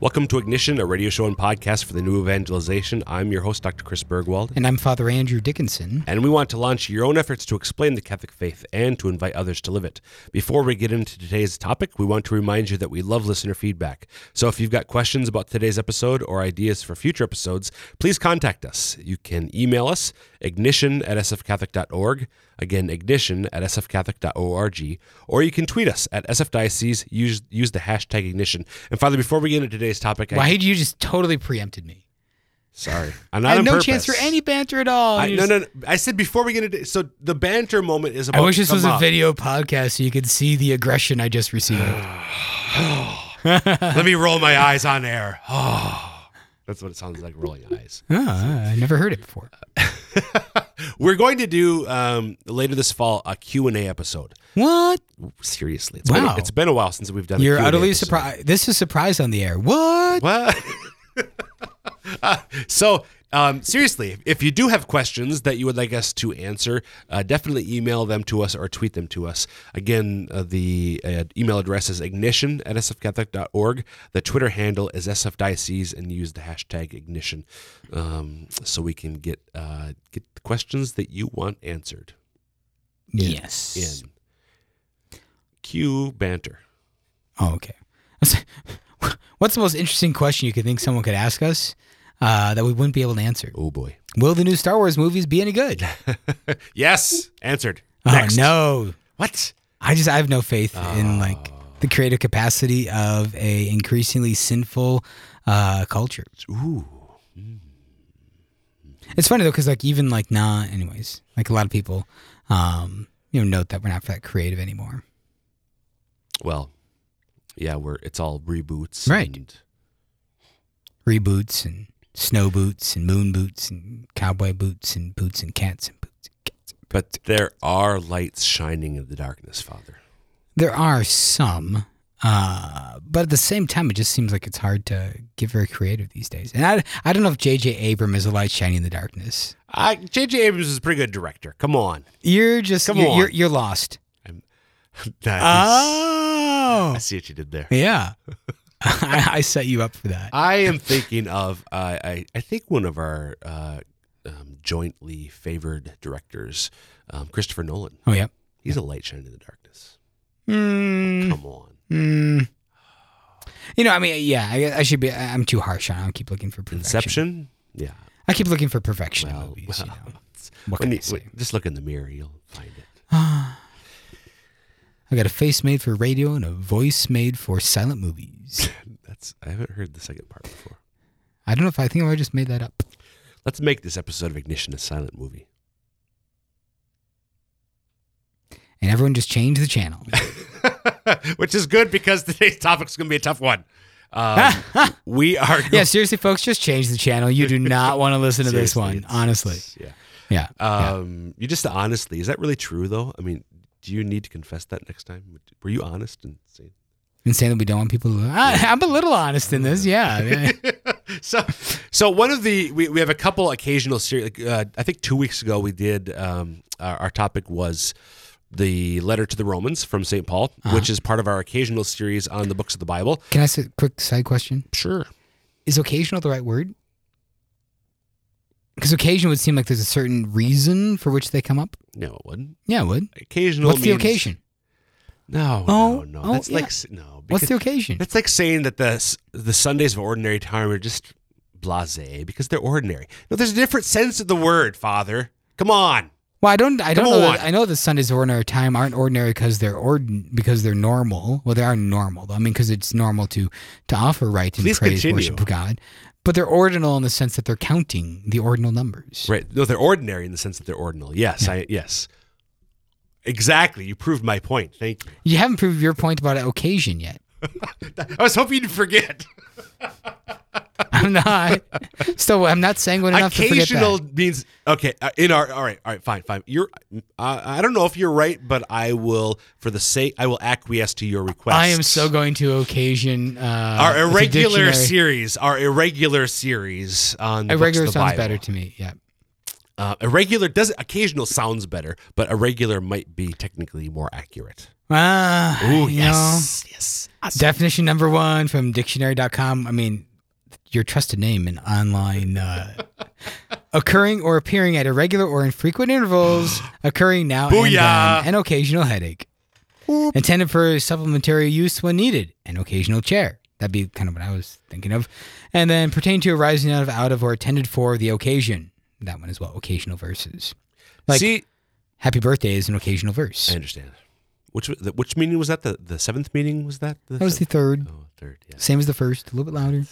Welcome to Ignition, a radio show and podcast for the new evangelization. I'm your host, Dr. Chris Burgwald. And I'm Father Andrew Dickinson. And we want to launch your own efforts to explain the Catholic faith and to invite others to live it. Before we get into today's topic, we want to remind you that we love listener feedback. So if you've got questions about today's episode or ideas for future episodes, please contact us. You can email us, ignition at sfcatholic.org. Again, ignition at sfcatholic.org. Or you can tweet us at sfdiocese. Use, use the hashtag ignition. And Father, before we get into today's topic, Why I, did you just totally preempted me? sorry. I'm I had no purpose. chance for any banter at all. I, no, no, no. I said before we get into so the banter moment is about. I wish this was come a video podcast so you could see the aggression I just received. Let me roll my eyes on air. Oh, that's what it sounds like rolling eyes. oh, I never heard it before. We're going to do um, later this fall a Q and A episode. What? Seriously, it's been, Wow. it's been a while since we've done. You're Q&A utterly surprised. This is surprise on the air. What? What? Uh, so, um, seriously, if you do have questions that you would like us to answer, uh, definitely email them to us or tweet them to us. Again, uh, the uh, email address is ignition at sfcatholic.org. The Twitter handle is sfdiocese and use the hashtag ignition um, so we can get, uh, get the questions that you want answered Yes. in. Cue banter. Oh, okay. What's the most interesting question you could think someone could ask us uh, that we wouldn't be able to answer? Oh boy. Will the new Star Wars movies be any good? Yes, answered. Oh Next. no! What? I just I have no faith in like Oh. the creative capacity of a increasingly sinful uh, culture. Ooh. It's funny though because like even like nah, anyways, like a lot of people, um, you know, note that we're not that creative anymore. Well, yeah, we're it's all reboots, Right. and- Reboots and snow boots and moon boots and cowboy boots and boots and cats and boots and cats. but there are lights shining in the darkness, Father. There are some, uh, but at the same time, it just seems like it's hard to get very creative these days. And I, I don't know if J.J. Abrams is a light shining in the darkness. I, J.J. Abrams is a pretty good director. Come on, You're just Come you're, on. You're, you're lost. Nice. Oh, I see what you did there. yeah. I, I set you up for that. I am thinking of uh, I I think one of our uh, um, jointly favored directors, um, Christopher Nolan. Oh yeah. He's a light shining in the darkness. Mm, Come on. mm. You know, I mean, yeah. I, I should be. I'm too harsh on. I keep looking for perfection. Inception. Yeah. I keep looking for perfection in Well, you know. What can you- I say? just look in the mirror, you'll find it. I got a face made for radio and a voice made for silent movies. That's I haven't heard the second part before. I don't know if I think I just made that up. Let's make this episode of Ignition a silent movie. And everyone just change the channel. Which is good because today's topic is going to be a tough one. Um, we are yeah, seriously, folks, just change the channel. You do not want to listen to this one, honestly. Yeah. Yeah. yeah. Um, You just honestly, is that really true though? I mean, do you need to confess that next time? Were you honest and saying? And saying that we don't want people to. I, I'm a little honest in this. Yeah. so, so one of the we, we have a couple occasional series. Uh, I think two weeks ago we did. Um, our, our topic was the letter to the Romans from Saint Paul, Uh-huh. which is part of our occasional series on the books of the Bible. Can I say a quick side question? Sure. Is occasional the right word? Because occasion would seem like there's a certain reason for which they come up. No, it wouldn't. Yeah, it would. Occasional. What's the means- occasion? No, Oh, no, no. oh, That's yeah. like no. What's because the occasion? That's like saying that the the Sundays of ordinary time are just blasé because they're ordinary. No, there's a different sense of the word, Father. Come on. Well, I don't. I don't Come know. on. That, I know the Sundays of ordinary time aren't ordinary because they're ord because they're normal. Well, they are normal. Though. I mean, because it's normal to to offer right and Please praise continue. worship of God. But they're ordinal in the sense that they're counting the ordinal numbers. Right. No, they're ordinary in the sense that they're ordinal. Yes, I yes. Exactly. You proved my point. Thank you. You haven't proved your point about occasion yet. I was hoping you'd forget. I'm not. Still, I'm not sanguine enough to Occasional forget means okay. Uh, in our all right, all right, fine, fine. You're. Uh, I don't know if you're right, but I will, for the sake, I will acquiesce to your request. I am so going to occasion uh, Our irregular dictionary. series, our irregular series on the books Irregular of the sounds Bible. better to me. Yeah. Uh, irregular does occasional sounds better, but irregular might be technically more accurate. Ah, Ooh, you yes, yes. know, definition number one from dictionary.com. I mean, your trusted name in online uh, occurring or appearing at irregular or infrequent intervals, occurring now and then, an occasional headache. Intended for supplementary use when needed, an occasional chair. That'd be kind of what I was thinking of. And then pertain to arising out of, out of or intended for the occasion. That one as well, occasional verses. Like See, happy birthday is an occasional verse. I understand. Which the- which meeting was that? The the seventh meeting was that? The That was the third. oh, third. Yeah. Same as the first, a little bit louder.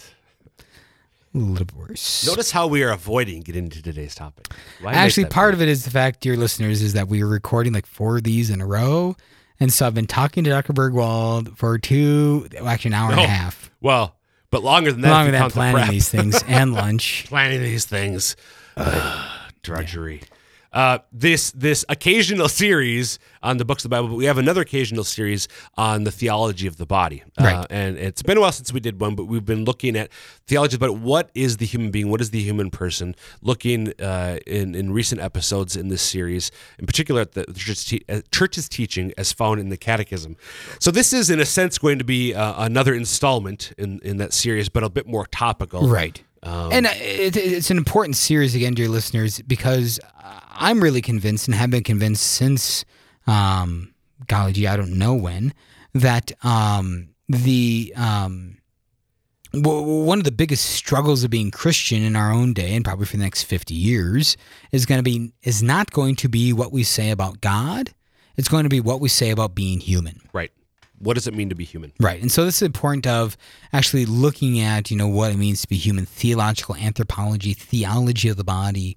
A little worse. Notice how we are avoiding getting into today's topic. Why Actually, part of it is the fact, dear listeners, is that we were recording like four of these in a row. And so I've been talking to Dr. Burgwald for two, well, actually an hour and Oh, a half. well, but longer than that. Longer than count the planning these things and lunch. planning these things. drudgery. Uh, this this occasional series on the books of the Bible, but we have another occasional series on the theology of the body. Uh, and it's been a while since we did one, but we've been looking at theology about what is the human being, what is the human person, looking uh, in in recent episodes in this series, in particular at the church's, te- uh, church's teaching as found in the Catechism. So this is, in a sense, going to be uh, another installment in in that series, but a bit more topical. Right. Um, and uh, it, it's an important series, again, dear listeners, because I'm really convinced and have been convinced since, um, golly gee, I don't know when, that um, the. Um, w- one of the biggest struggles of being Christian in our own day, and probably for the next fifty years, is going to be is not going to be what we say about God. It's going to be what we say about being human. Right. What does it mean to be human? Right. And so this is important of actually looking at, you know, what it means to be human, theological anthropology, theology of the body,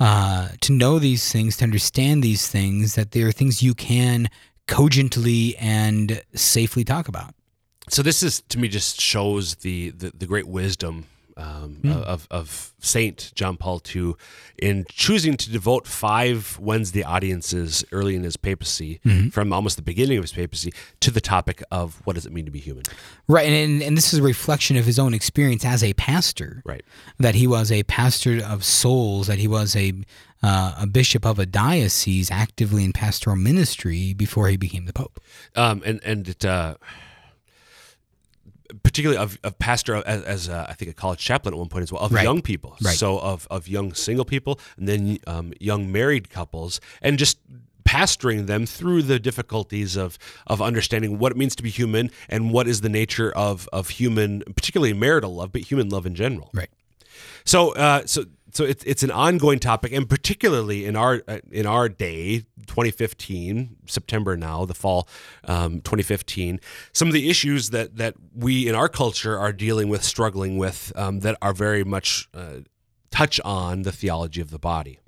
uh, to know these things, to understand these things, that there are things you can cogently and safely talk about. So this is to me just shows the the, the great wisdom um, of of Saint John Paul II in choosing to devote five Wednesday audiences early in his papacy, from almost the beginning of his papacy, to the topic of what does it mean to be human. Right. And, and this is a reflection of his own experience as a pastor. Right. That he was a pastor of souls, that he was a, uh, a bishop of a diocese actively in pastoral ministry before he became the Pope. um, and and it, uh, particularly of, of pastor as, as uh, I think a college chaplain at one point as well of Right. young people. Right. So of of young single people and then um, young married couples and just pastoring them through the difficulties of of understanding what it means to be human and what is the nature of of human particularly marital love but human love in general Right. so, uh, so, so it's it's an ongoing topic, and particularly in our uh, in our day, 2015 September now, the fall, um, 2015. Some of the issues that that we in our culture are dealing with, struggling with, um, that are very much uh, touch on the theology of the body.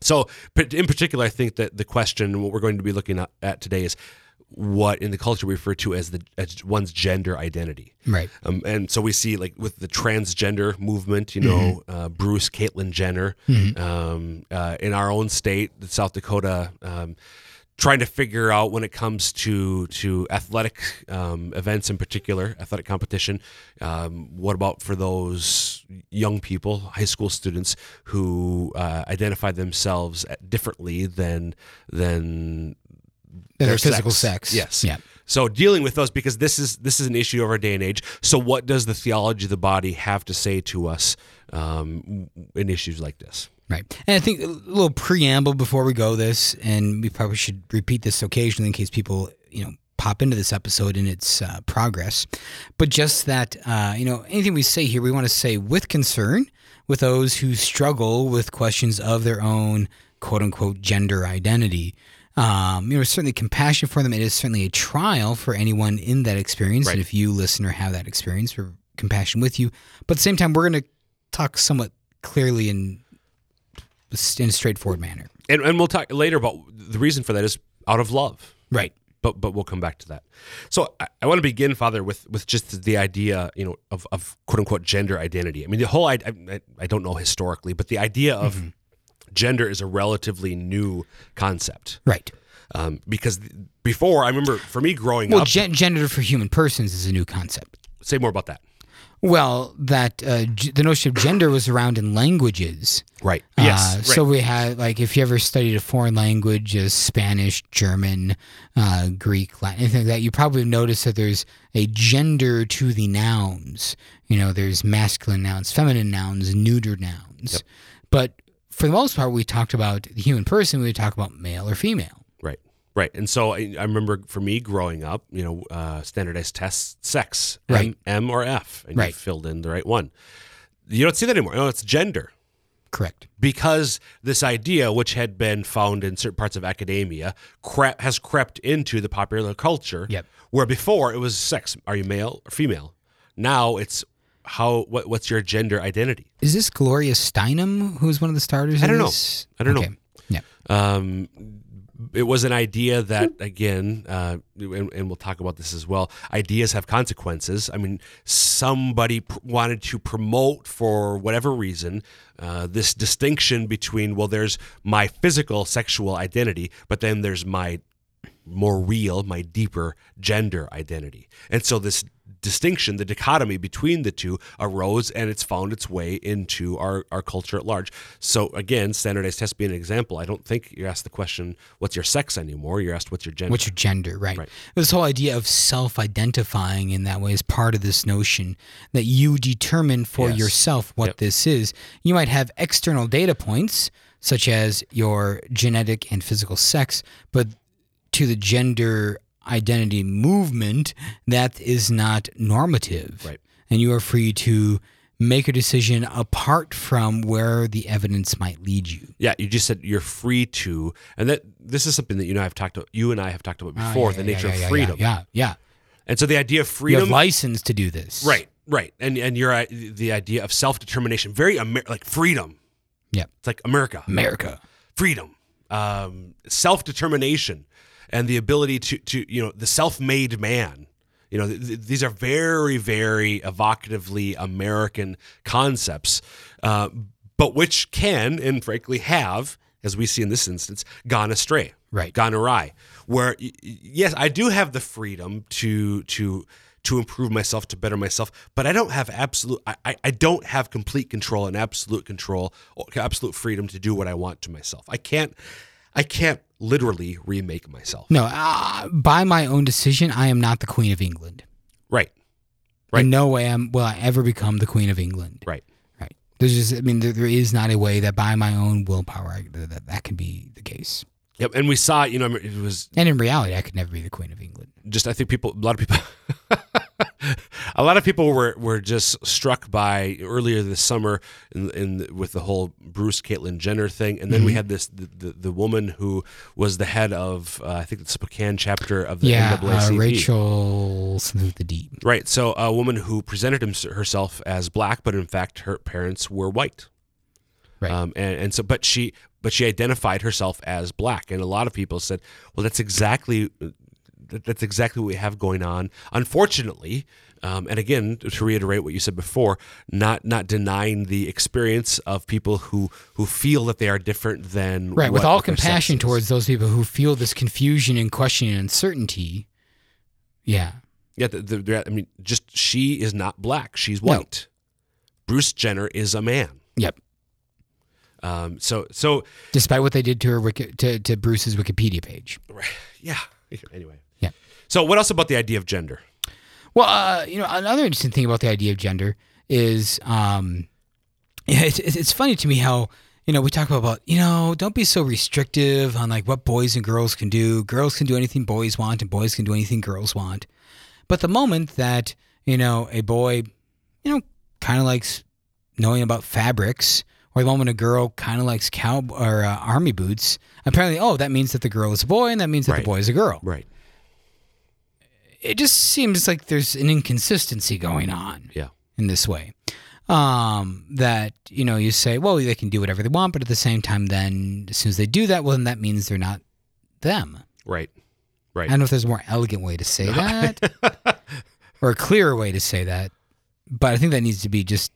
So, in particular, I think that the question, what we're going to be looking at, at today, is what in the culture we refer to as the as one's gender identity. Right. Um, and so we see like with the transgender movement, you know, uh, Bruce, Caitlyn Jenner, um, uh, in our own state, South Dakota, um, trying to figure out when it comes to to athletic um, events in particular, athletic competition. Um, what about for those young people, high school students who uh, identify themselves differently than than Their physical sex. Yes. Yeah. So dealing with those because this is this is an issue of our day and age. So what does the theology of the body have to say to us um, in issues like this? Right. And I think a little preamble before we go this, and we probably should repeat this occasionally in case people, you know, pop into this episode in its uh, progress. But just that, uh, you know, anything we say here, we want to say with concern with those who struggle with questions of their own quote unquote gender identity. Um, you know, certainly compassion for them. It is certainly a trial for anyone in that experience. Right. And if you, listener, have that experience, we're compassion with you. But at the same time, we're going to talk somewhat clearly and in a straightforward manner. And, and we'll talk later about the reason for that is out of love. Right. but but we'll come back to that. So I, I want to begin, Father, with with just the idea, you know, of, of quote unquote gender identity. I mean, the whole I I, I don't know historically, but the idea of gender is a relatively new concept Right. um, because before I remember for me growing Well, up. gen- gender for human persons is a new concept. say more about that. Well, that uh, g- the notion of gender was around in languages. Right. Uh, Yes. right. So we had like if you ever studied a foreign language, as Spanish, German, uh, Greek, Latin, anything like that, you probably noticed that there's a gender to the nouns. You know, there's masculine nouns, feminine nouns, neuter nouns. But for the most part, we talked about the human person. We would talk about male or female. Right. Right. And so I, I remember for me growing up, you know, uh, standardized tests, sex, Right. M, M or F, and you filled in the right one. You don't see that anymore. No, it's gender. Correct. because this idea, which had been found in certain parts of academia, cre- has crept into the popular culture. Yep. Where before it was sex. Are you male or female? Now it's how. What, what's your gender identity? Is this Gloria Steinem, who's one of the starters? I don't know. this? I don't know. Yeah. Um, it was an idea that again, uh, and, and we'll talk about this as well. Ideas have consequences. I mean, somebody pr- wanted to promote for whatever reason uh, this distinction between well, there's my physical sexual identity, but then there's my more real, my deeper gender identity. And so this distinction, the dichotomy between the two arose and it's found its way into our, our culture at large. So again, standardized test being an example, I don't think you're asked the question, what's your sex anymore? You're asked what's your gender. What's your gender, right? Right. This whole idea of self identifying in that way is part of this notion that you determine for Yes. yourself what Yep. this is. You might have external data points, such as your genetic and physical sex, but to the gender identity movement, that is not normative. Right. And you are free to make a decision apart from where the evidence might lead you. yeah, you just said you're free to, and that this is something that you and I have talked about. You and I have talked about Ah, before. yeah, the yeah, nature yeah, of freedom, Yeah, yeah. and so the idea of You freedom, have license to do this. right, right, and and you're uh, the idea of self determination, very Amer- like freedom. Yeah, It's like America. America. freedom, um, self determination, and the ability to to you know the self made man. You know, th- th- these are very very evocatively American concepts, uh, but which can and frankly have, as we see in this instance, gone astray, Right. gone awry. Where y- yes, I do have the freedom to to to improve myself, to better myself, but I don't have absolute. I, I- I don't have complete control and absolute control, or absolute freedom to do what I want to myself. I can't. I can't literally remake myself. No, uh, by my own decision, I am not the Queen of England. Right. Right. In no way am, will I ever become the Queen of England. Right. Right. There's just, I mean, there, there is not a way that by my own willpower I, that, that, that can be the case. Yep. And we saw, you know, it was And in reality, I could never be the Queen of England. just I think people a lot of people a lot of people were were just struck by earlier this summer in, in with the whole Bruce Caitlyn Jenner thing and then Mm-hmm. we had this the, the, the woman who was the head of uh, I think the Spokane chapter of the Yeah, NAACP. uh, Rachel with the D. Right. So a woman who presented herself as black, but in fact her parents were white. Right. Um, and, and so, but she, but she identified herself as black, and a lot of people said, "Well, that's exactly, that's exactly what we have going on." Unfortunately, um, and again, to reiterate what you said before, not not denying the experience of people who who feel that they are different than Right. With all compassion towards those people who feel this confusion and questioning and uncertainty. Yeah. Yeah, the, the, I mean, just she is not black; she's white. Bruce Jenner is a man. Yep. Um, so so Despite what they did to her to, to Bruce's Wikipedia page. Right. yeah. Anyway. So what else about the idea of gender? Well, uh, you know, another interesting thing about the idea of gender is, um, it's, it's it's funny to me how you know we talk about you know don't be so restrictive on like what boys and girls can do. Girls can do anything boys want, and boys can do anything girls want. But the moment that you know a boy, you know, kind of likes knowing about fabrics, or the moment a girl kind of likes cow or uh, army boots, apparently, oh, that means that the girl is a boy, and that means that Right. the boy is a girl Right. It just seems like there's an inconsistency going on Yeah. in this way. Um, that you know, you say, well, they can do whatever they want, but at the same time, then as soon as they do that, well, then that means they're not them. Right. Right. I don't know if there's a more elegant way to say that or a clearer way to say that, but I think that needs to be just,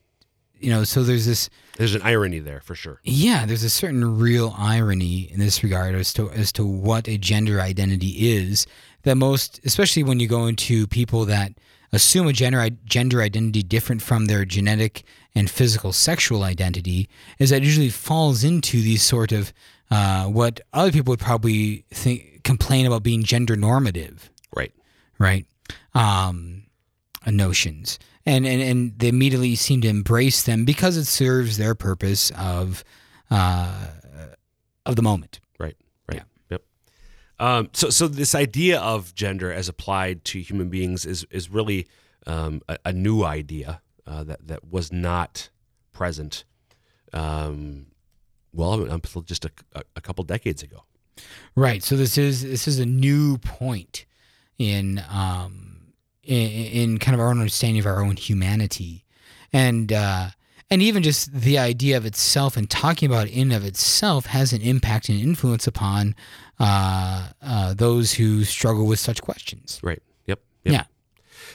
you know, so there's this, There's an irony there for sure. yeah, there's a certain real irony in this regard as to as to what a gender identity is. That most, especially when you go into people that assume a gender gender identity different from their genetic and physical sexual identity, is that it usually falls into these sort of uh, what other people would probably think complain about being gender normative Right. right? Um, notions, and, and and they immediately seem to embrace them because it serves their purpose of uh, of the moment. Right. Right. Yep. Um, so, so this idea of gender as applied to human beings is is really um, a, a new idea uh, that that was not present, um, well, until just a, a, a couple decades ago. Right. So this is this is a new point in um, in, in kind of our own understanding of our own humanity, and uh, and even just the idea of itself and talking about it in of itself has an impact and influence upon uh, uh, those who struggle with such questions. Right. Yep. yep. Yeah.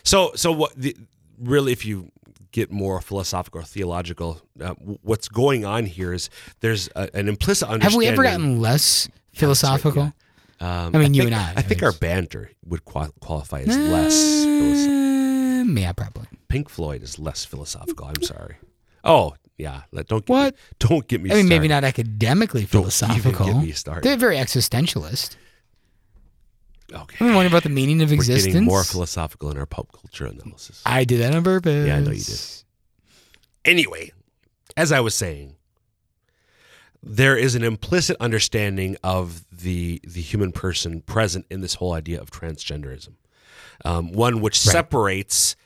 So, so what? The, really, if you get more philosophical or theological, uh, what's going on here is there's a, an implicit understanding. Have we ever gotten less philosophical? Um, I mean, you think- and I, I think our banter would qualify as less. philosoph- Um, yeah, probably. Pink Floyd is less philosophical. I'm sorry. Oh yeah, don't get What? Me, don't get me. I mean, maybe not academically philosophical. Don't even get me started. They're very existentialist. Okay, I'm wondering about the meaning of we're existence. getting more philosophical in our pop culture analysis. I did that on purpose. Yeah, I know you did. Anyway, as I was saying, there is an implicit understanding of the the human person present in this whole idea of transgenderism. Um, one which Right. separates,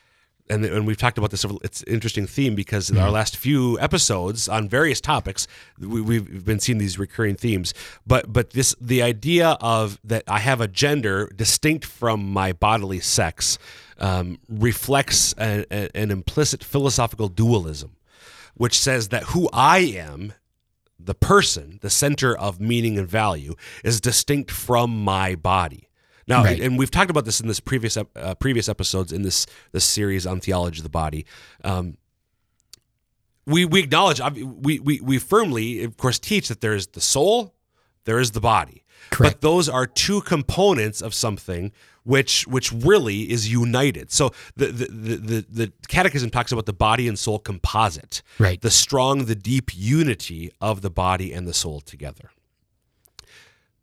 and, and we've talked about this. It's an interesting theme because in our last few episodes on various topics, we, we've been seeing these recurring themes. But but this the idea of that I have a gender distinct from my bodily sex um, reflects a, a- an implicit philosophical dualism, which says that who I am the person, the center of meaning and value, is distinct from my body. Now, Right. and we've talked about this in this previous uh, previous episodes in this this series on theology of the body. Um, we we acknowledge we, we we firmly, of course, teach that there is the soul, there is the body, Correct. but those are two components of something which which really is united. So the the, the the the Catechism talks about the body and soul composite Right. the strong, the deep unity of the body and the soul together.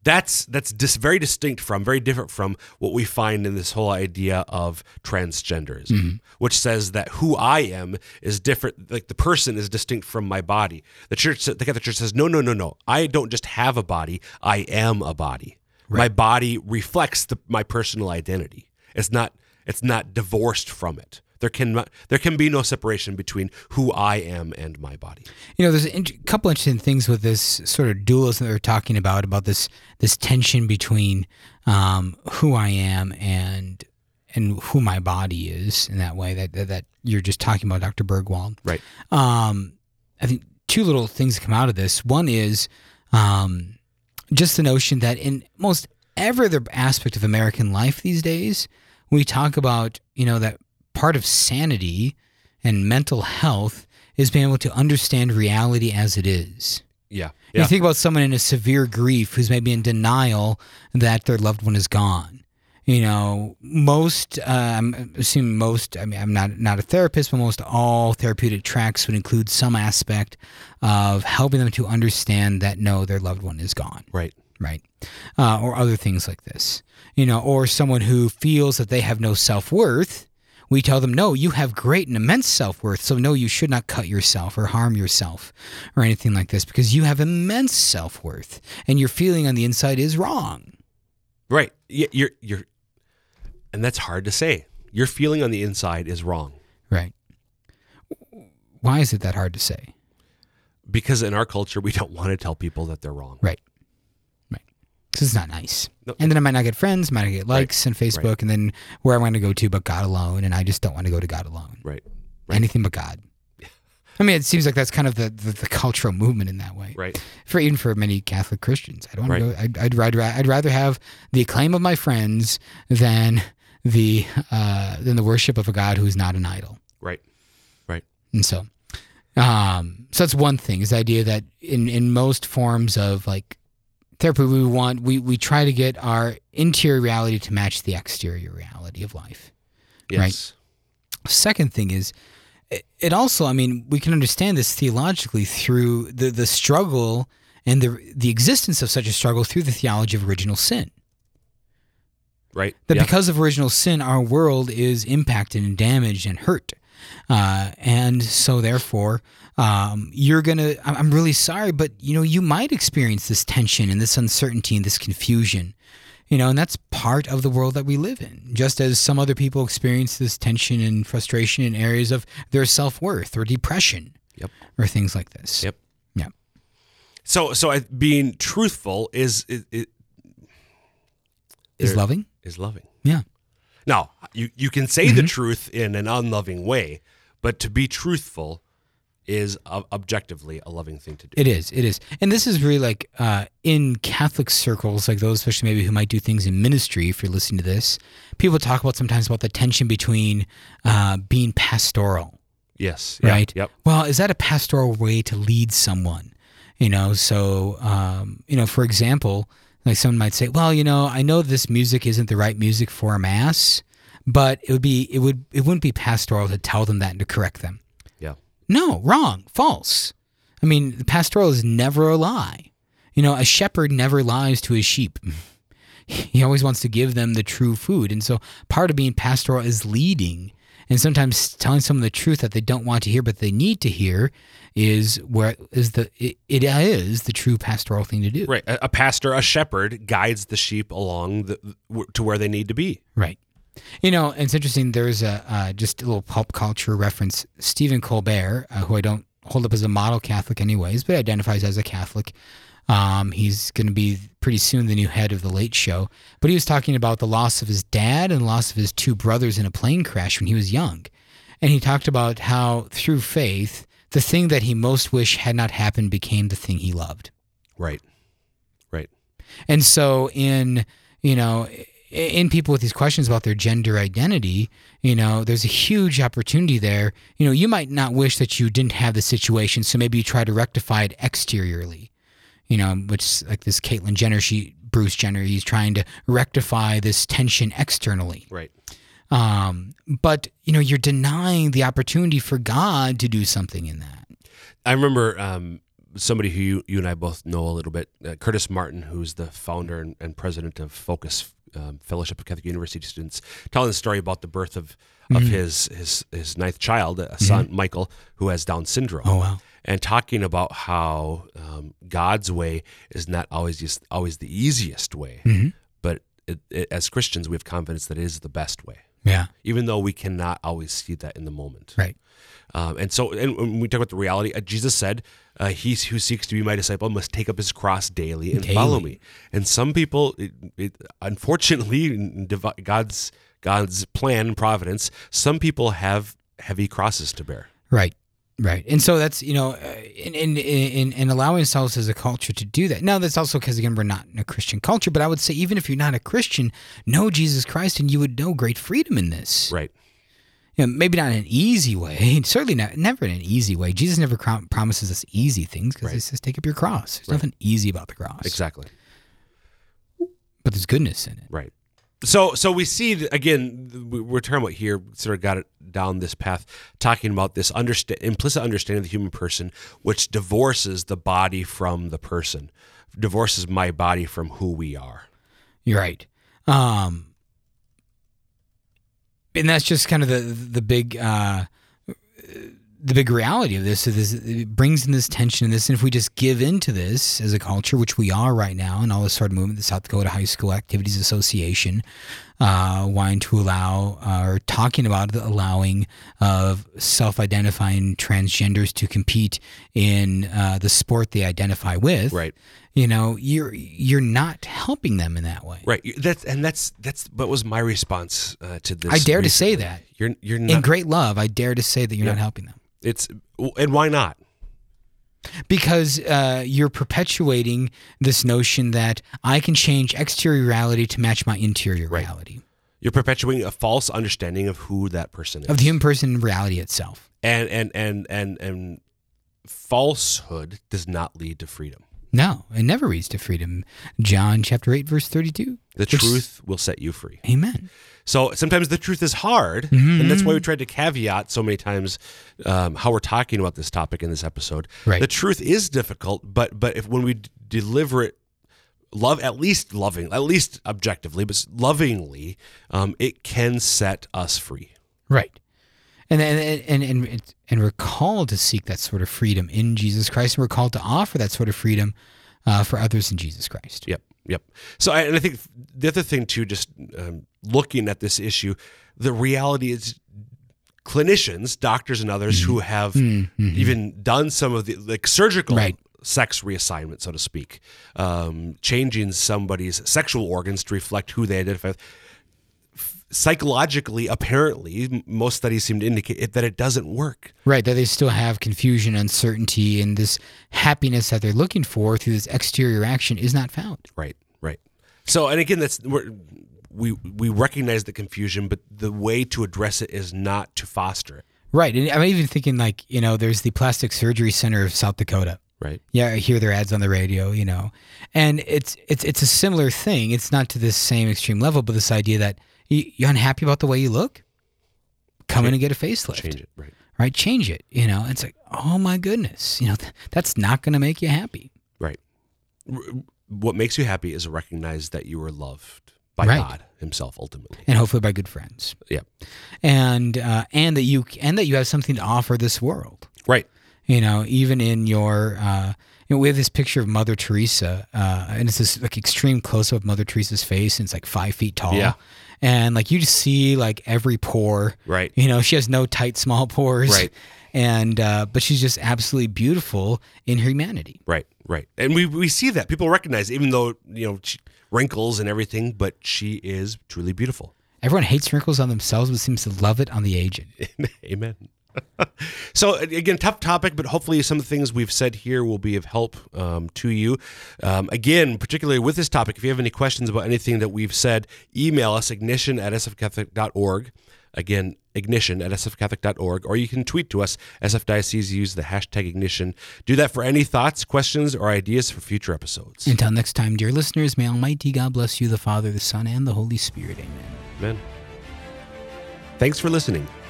That's that's dis- very distinct from, very different from what we find in this whole idea of transgenderism, mm-hmm. which says that who I am is different. Like the person is distinct from my body. The church, the Catholic Church says, no, no, no, no. I don't just have a body. I am a body. My body reflects the, my personal identity. It's not. It's not divorced from it. There can not, there can be no separation between who I am and my body. You know, there's a couple interesting things with this sort of dualism that we're talking about, about this this tension between um, who I am and and who my body is in that way that that, that you're just talking about, Dr. Burgwald. Right. Um, I think two little things come out of this. One is um, just the notion that in most every other aspect of American life these days, we talk about, you know, that part of sanity and mental health is being able to understand reality as it is. Yeah. You think about someone in a severe grief who's maybe in denial that their loved one is gone. You know, most uh, I'm assuming most. I mean, I'm not not a therapist, but most all therapeutic tracks would include some aspect of helping them to understand that no, their loved one is gone Right. right? Uh, or other things like this, you know, or someone who feels that they have no self worth. We tell them, no, you have great and immense self worth. So, no, you should not cut yourself or harm yourself or anything like this because you have immense self worth and your feeling on the inside is wrong. Right. You're you're, and that's hard to say. Your feeling on the inside is wrong Right. Why is it that hard to say? because in our culture we don't want to tell people that they're wrong. Right. Right. Because it's not nice. No. And then I might not get friends, might not get likes on Facebook, Right. and then where am I going to go to but God alone? And I just don't want to go to God alone. Right. Right. Anything but God. I mean, it seems like that's kind of the, the, the cultural movement in that way. Right. For even for many Catholic Christians, I don't Right. know. I'd, I'd rather I'd rather have the acclaim of my friends than the uh, than the worship of a God who is not an idol. Right. Right. And so, um, so that's one thing is the idea that in, in most forms of like therapy, we want, we, we try to get our interior reality to match the exterior reality of life. Yes. Second thing is, it also, I mean, we can understand this theologically through the, the struggle and the, the existence of such a struggle through the theology of original sin. Right. That because of original sin, our world is impacted and damaged and hurt. Uh, and so, therefore, um, you're going to, I'm really sorry, but, you know, you might experience this tension and this uncertainty and this confusion, you know, and that's part of the world that we live in. Just as some other people experience this tension and frustration in areas of their self worth or depression Yep. or things like this. Yep. Yeah. So so I, being truthful is is, is loving? Is loving. Yeah. Now, you, you can say the truth in an unloving way, but to be truthful is ob- objectively a loving thing to do. It is. It is. And this is really like uh, in Catholic circles, like those, especially maybe who might do things in ministry, if you're listening to this, people talk about sometimes about the tension between uh, being pastoral, yes. Right? Yep. Well, is that a pastoral way to lead someone? You know, so, um, you know, for example, like someone might say, well, you know, I know this music isn't the right music for a mass, but it would be, it would, it wouldn't be pastoral to tell them that and to correct them. Yeah. No, wrong, false. I mean, the pastoral is never a lie. You know, a shepherd never lies to his sheep. he always wants to give them the true food. And so part of being pastoral is leading and sometimes telling someone the truth that they don't want to hear but they need to hear is where is the it, it is the true pastoral thing to do. Right. A, a pastor, a shepherd, guides the sheep along the, to where they need to be. Right. You know, it's interesting. There's a uh, just a little pulp culture reference. Stephen Colbert, uh, who I don't hold up as a model Catholic, anyways, but identifies as a Catholic. Um, he's going to be pretty soon the new head of the Late Show. But he was talking about the loss of his dad and the loss of his two brothers in a plane crash when he was young, and he talked about how through faith, the thing that he most wished had not happened became the thing he loved. Right. Right. And so in, you know, in people with these questions about their gender identity, you know, there's a huge opportunity there. You know, you might not wish that you didn't have the situation, so maybe you try to rectify it exteriorly. You know, which like this Caitlyn Jenner, she Bruce Jenner, he's trying to rectify this tension externally. Right. Um, but you know, you're denying the opportunity for God to do something in that. I remember um, somebody who you, you and I both know a little bit, uh, Curtis Martin, who's the founder and, and president of Focus um, Fellowship of Catholic University Students, telling the story about the birth of of his his his ninth child, a son Michael, who has Down syndrome. Oh wow. and talking about how um, God's way is not always just always the easiest way, Mm-hmm. but it, it, as Christians, we have confidence that it is the best way, Yeah. even though we cannot always see that in the moment. Right. Um, and so, and when we talk about the reality, uh, Jesus said, uh, "He who seeks to be my disciple must take up his cross daily and follow me." And some people, it, it, unfortunately, God's God's plan and providence, some people have heavy crosses to bear. Right. Right. And so that's, you know, in, in, in, in allowing ourselves as a culture to do that. Now, that's also because, again, we're not in a Christian culture, but I would say even if you're not a Christian, know Jesus Christ and you would know great freedom in this. Right. You know, maybe not in an easy way, certainly not, never in an easy way. Jesus never crom- promises us easy things because he says, take up your cross. There's nothing easy about the cross. Exactly. But there's goodness in it. Right. So so we see again we- we're talking about here sort of got it down this path talking about this understa- implicit understanding of the human person which divorces the body from the person divorces my body from who we are You're right. Um, and that's just kind of the the big uh, the big reality of this. is this it brings in this tension and this. And if we just give into this as a culture, which we are right now, and all this sort of movement, the South Dakota High School Activities Association, uh, wanting to allow uh, or talking about the allowing of self-identifying transgenders to compete in uh, the sport they identify with. Right. You know, you're you're not helping them in that way. Right. That's and that's that's what was my response uh, to this. I dare to say that. You're you're not, In great love, I dare to say that you're not helping them. It's and why not? Because uh, you're perpetuating this notion that I can change exterior reality to match my interior Right. reality You're perpetuating a false understanding of who that person is. of the human person in reality itself. and and and and and falsehood does not lead to freedom. No, it never leads to freedom. John chapter 8, verse 32. The truth will set you free. Amen. So sometimes the truth is hard, Mm-hmm. and that's why we tried to caveat so many times um, how we're talking about this topic in this episode. Right. The truth is difficult, but but if when we d- deliver it, love at least loving, at least objectively, but lovingly, um, it can set us free. Right. And and and and and, we're called to seek that sort of freedom in Jesus Christ, and we're called to offer that sort of freedom uh, for others in Jesus Christ. Yep, yep. So, I, and I think the other thing too, just um, looking at this issue, the reality is clinicians, doctors, and others who have even done some of the like surgical Right. sex reassignment, so to speak, um, changing somebody's sexual organs to reflect who they identify with. Psychologically, apparently, most studies seem to indicate it, that it doesn't work. Right, that they still have confusion, uncertainty, and this happiness that they're looking for through this exterior action is not found. Right, right. So, and again, that's we're, we we recognize the confusion, but the way to address it is not to foster it. Right, and I'm even thinking like you know, there's the Plastic Surgery Center of South Dakota. Right. Yeah, I hear their ads on the radio, you know, and it's it's it's a similar thing. It's not to this same extreme level, but this idea that you, you're unhappy about the way you look, come in and get a facelift. Change it. Right. right? Change it. You know, it's like, oh my goodness, you know, th- that's not going to make you happy. Right. R- What makes you happy is to recognize that you are loved by Right. God Himself, ultimately. and hopefully by good friends, Yeah. and uh, and that you and that you have something to offer this world. Right. You know, even in your, uh, you know, we have this picture of Mother Teresa, uh, and it's this like extreme close up of Mother Teresa's face, and it's like five feet tall. Yeah. And like you just see like every pore. Right. You know, she has no tight small pores. Right. And uh, but she's just absolutely beautiful in her humanity. Right. Right. And we we see that people recognize, even though you know she, wrinkles and everything, but she is truly beautiful. Everyone hates wrinkles on themselves, but seems to love it on the aged. Amen. So again, tough topic, but hopefully some of the things we've said here will be of help um, to you. Um, again, particularly with this topic, if you have any questions about anything that we've said, email us ignition at sfcatholic.org. Again, ignition at sfcatholic.org, or you can tweet to us, sfdiocese, use the hashtag ignition. Do that for any thoughts, questions, or ideas for future episodes. Until next time, dear listeners, may Almighty God bless you, the Father, the Son, and the Holy Spirit. Amen. Amen. Thanks for listening.